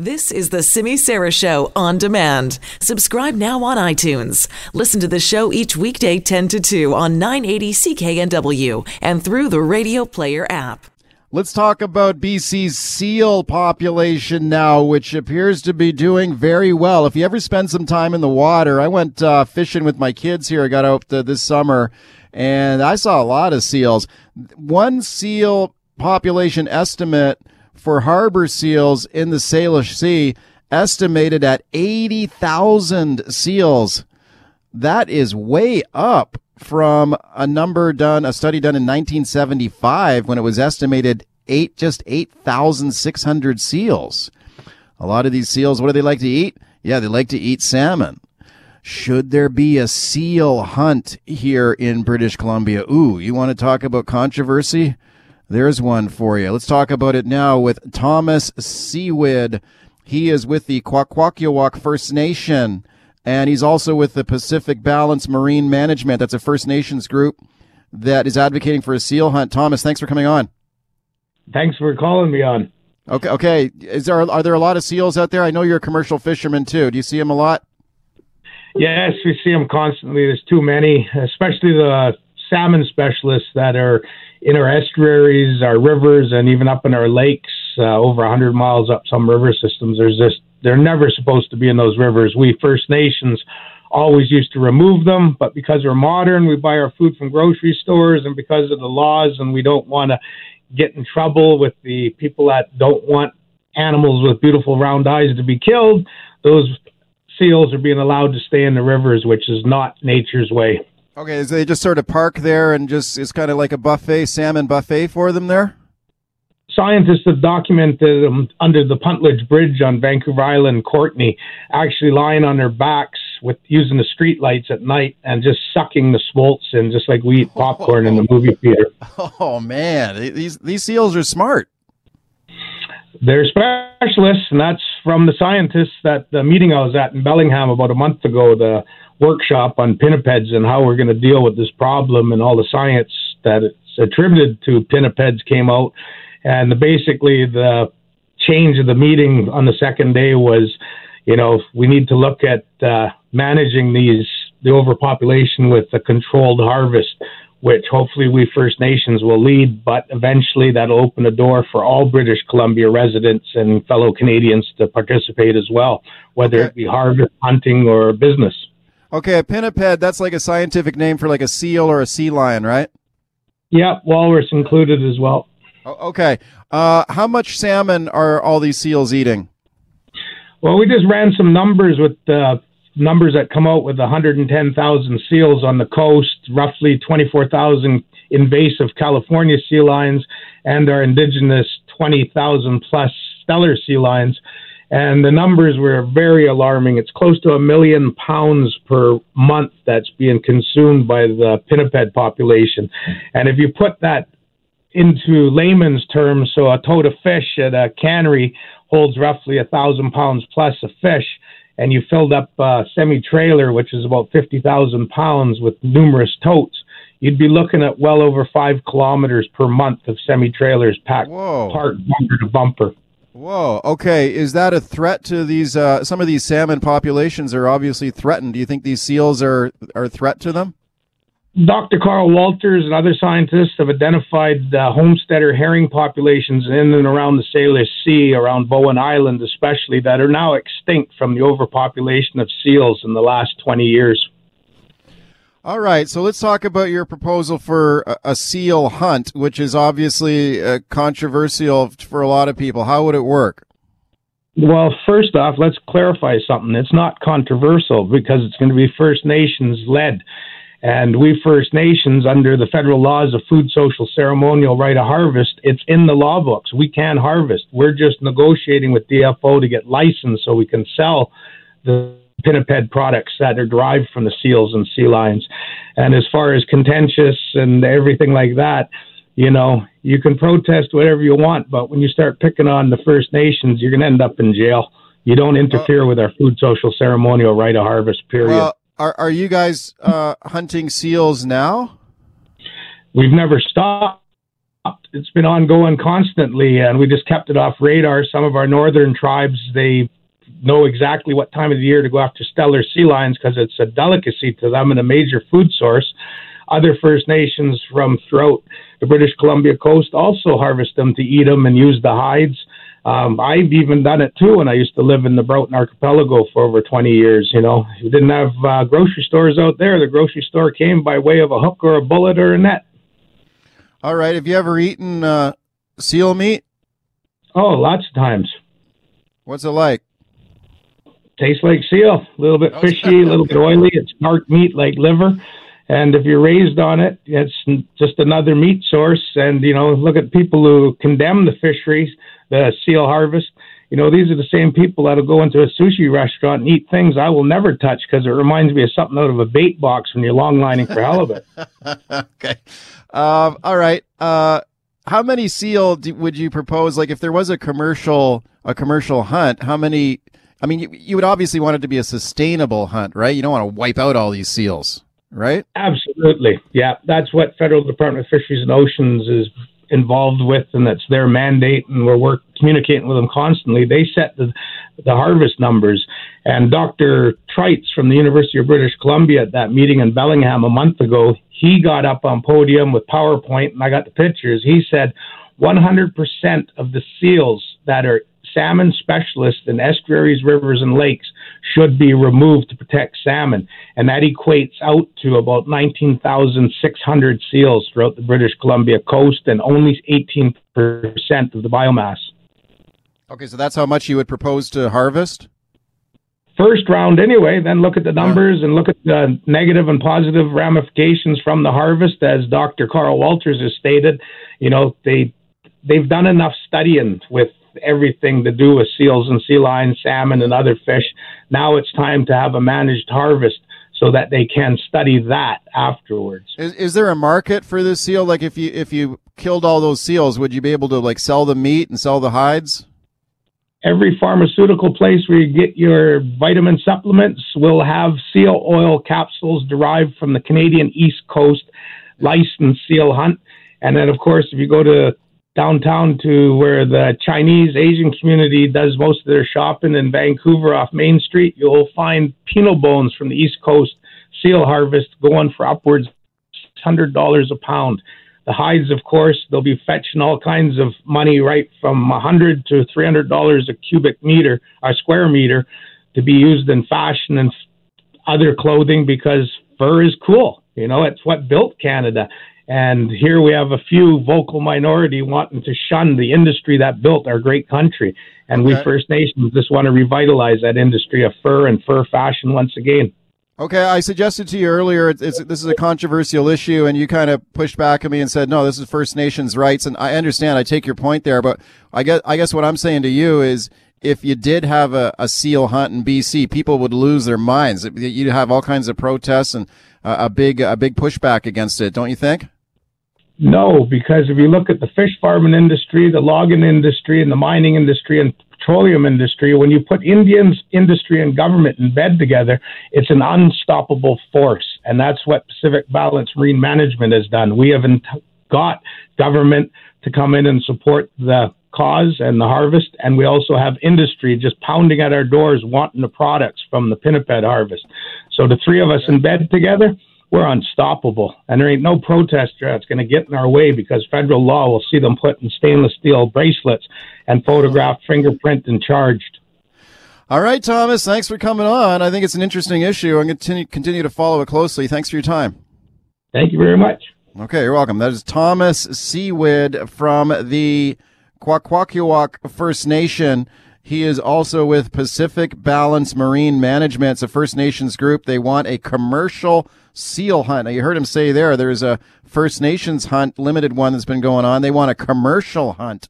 This is the Simi Sara Show on demand. Subscribe now on iTunes. Listen to the show each weekday 10 to 2 on 980 CKNW and through the Radio Player app. Let's talk about BC's seal population now, which appears to be doing very well. If you ever spend some time in the water, I went uh, fishing with my kids here. I got out uh, this summer and I saw a lot of seals. One seal population estimate for harbor seals in the Salish Sea estimated at 80,000 seals. That is way up from a number done, a study done in 1975 when it was estimated eight, just 8,600 seals. A lot of these seals, what do they like to eat? Yeah, they like to eat salmon. Should there be a seal hunt here in British Columbia? Ooh, you want to talk about controversy? There's one for you. Let's talk about it now with Thomas Sewid. He is with the Kwakwaka'wakw First Nation, and he's also with the Pacific Balance Marine Management. That's a First Nations group that is advocating for a seal hunt. Thomas, thanks for coming on. Thanks for calling me on. Okay, okay. Is there are there a lot of seals out there? I know you're a commercial fisherman too. Do you see them a lot? Yes, we see them constantly. There's too many, especially the salmon specialists that are in our estuaries, our rivers, and even up in our lakes, uh, over 100 miles up some river systems. There's just they're never supposed to be in those rivers. We First Nations always used to remove them, but because we're modern, we buy our food from grocery stores, and because of the laws, and we don't want to get in trouble with the people that don't want animals with beautiful round eyes to be killed. Those seals are being allowed to stay in the rivers, which is not nature's way. Okay, so they just sort of park there and just it's kind of like a buffet, salmon buffet for them there? Scientists have documented them under the Puntledge Bridge on Vancouver Island, Courtenay, actually lying on their backs with using the street lights at night and just sucking the smolts in, just like we eat popcorn in the movie theater. Oh man, these these seals are smart. They're specialists, and that's from the scientists that the meeting I was at in Bellingham about a month ago. The workshop on pinnipeds and how we're going to deal with this problem and all the science that it's attributed to pinnipeds came out. And the, basically, the change of the meeting on the second day was, you know, we need to look at uh, managing these the overpopulation with a controlled harvest, which hopefully we First Nations will lead. But eventually, that'll open a door for all British Columbia residents and fellow Canadians to participate as well, whether okay. it be harvest, hunting, or business. Okay, a pinniped, that's like a scientific name for like a seal or a sea lion, right? Yeah, walrus included as well. okay. Uh, how much salmon are all these seals eating? Well, we just ran some numbers with the numbers that come out with 110,000 seals on the coast, roughly 24,000 invasive California sea lions, and our indigenous 20,000 plus Steller sea lions and the numbers were very alarming. It's close to a million pounds per month that's being consumed by the pinniped population. And if you put that into layman's terms, so a tote of fish at a cannery holds roughly a thousand pounds plus of fish, and you filled up a semi trailer, which is about 50,000 pounds, with numerous totes. You'd be looking at well over five kilometers per month of semi trailers packed Whoa. part bumper to bumper. Whoa. Okay. Is that a threat to these? Uh, some of these salmon populations are obviously threatened. Do you think these seals are are a threat to them? Dr. Carl Walters and other scientists have identified uh, homesteader herring populations in and around the Salish Sea, around Bowen Island especially, that are now extinct from the overpopulation of seals in the last 20 years. All right, so let's talk about your proposal for a, seal hunt, which is obviously uh, controversial for a lot of people. How would it work? Well, first off, let's clarify something. It's not controversial because it's going to be First Nations led. And we First Nations, under the federal laws of food, social, ceremonial right of harvest, it's in the law books. We can harvest. We're just negotiating with DFO to get licensed so we can sell the pinniped products that are derived from the seals and sea lions. And as far as contentious and everything like that, you know, you can protest whatever you want, but when you start picking on the First Nations, you're going to end up in jail. You don't interfere with our food social ceremonial right of harvest, period. Well, are, are you guys uh, hunting seals now? We've never stopped. it's been ongoing constantly, and we just kept it off radar. Some of our northern tribes they know exactly what time of the year to go after Steller sea lions because it's a delicacy to them and a major food source. Other First Nations from throughout the British Columbia coast also harvest them to eat them and use the hides. Um, I've even done it too when I used to live in the Broughton Archipelago for over 20 years. You know, we didn't have uh, grocery stores out there. The grocery store came by way of a hook or a bullet or a net. All right. Have you ever eaten uh, seal meat? Oh, lots of times. What's it like? Tastes like seal. A little bit fishy, a little bit oily. It's dark meat like liver. And if you're raised on it, it's just another meat source. And, you know, look at people who condemn the fisheries, the seal harvest. You know, these are the same people that'll go into a sushi restaurant and eat things I will never touch because it reminds me of something out of a bait box when you're long lining for halibut. okay. Um, all right. Uh, how many seal do, would you propose? Like, if there was a commercial, a commercial hunt, how many? I mean, you, you would obviously want it to be a sustainable hunt, right? You don't want to wipe out all these seals right? Absolutely. Yeah, that's what Federal Department of Fisheries and Oceans is involved with, and that's their mandate, and we're work, communicating with them constantly. They set the, the harvest numbers. And Dr. Trites from the University of British Columbia at that meeting in Bellingham a month ago, he got up on podium with PowerPoint, and I got the pictures. He said 100% of the seals that are salmon specialists in estuaries, rivers, and lakes should be removed to protect salmon. And that equates out to about 19,600 seals throughout the British Columbia coast and only 18% of the biomass. Okay, so that's how much you would propose to harvest? First round, anyway, then look at the numbers and look at the negative and positive ramifications from the harvest. As Dr. Carl Walters has stated, you know, they they've done enough studying with everything to do with seals and sea lions, salmon, and other fish. Now it's time to have a managed harvest so that they can study that afterwards. Is, is there a market for this seal? Like if you if you killed all those seals, would you be able to like sell the meat and sell the hides? Every pharmaceutical place where you get your vitamin supplements will have seal oil capsules derived from the Canadian East Coast licensed seal hunt. And then, of course, if you go to downtown to where the Chinese Asian community does most of their shopping in Vancouver off Main Street, you'll find penal bones from the East Coast seal harvest going for upwards hundred dollars a pound. The hides, of course, they'll be fetching all kinds of money, right from a hundred to three hundred dollars a cubic meter, a square meter, to be used in fashion and other clothing because fur is cool. You know, it's what built Canada. And here we have a few vocal minority wanting to shun the industry that built our great country. And okay. we First Nations just want to revitalize that industry of fur and fur fashion once again. Okay, I suggested to you earlier it's, it's, this is a controversial issue, and you kind of pushed back at me and said, "No, this is First Nations rights." And I understand, I take your point there, but I guess I guess what I'm saying to you is, if you did have a, a seal hunt in BC, people would lose their minds. You'd have all kinds of protests and a big a big pushback against it, don't you think? No, because if you look at the fish farming industry, the logging industry, and the mining industry and petroleum industry, when you put Indians industry and government in bed together, it's an unstoppable force. And that's what Pacific Balance Marine Management has done. We have got government to come in and support the cause and the harvest, and we also have industry just pounding at our doors wanting the products from the pinniped harvest. So the three of us in bed together, we're unstoppable. And there ain't no protester that's going to get in our way because federal law will see them put in stainless steel bracelets and photographed, fingerprint, and charged. All right, Thomas, thanks for coming on. I think it's an interesting issue. I'm going to continue, continue to follow it closely. Thanks for your time. Thank you very much. Okay, you're welcome. That is Thomas Sewid from the Kwakwaka'wakw First Nation. He is also with Pacific Balance Marine Management. It's a First Nations group. They want a commercial seal hunt. Now, you heard him say there, there's a First Nations hunt, limited one that's been going on. They want a commercial hunt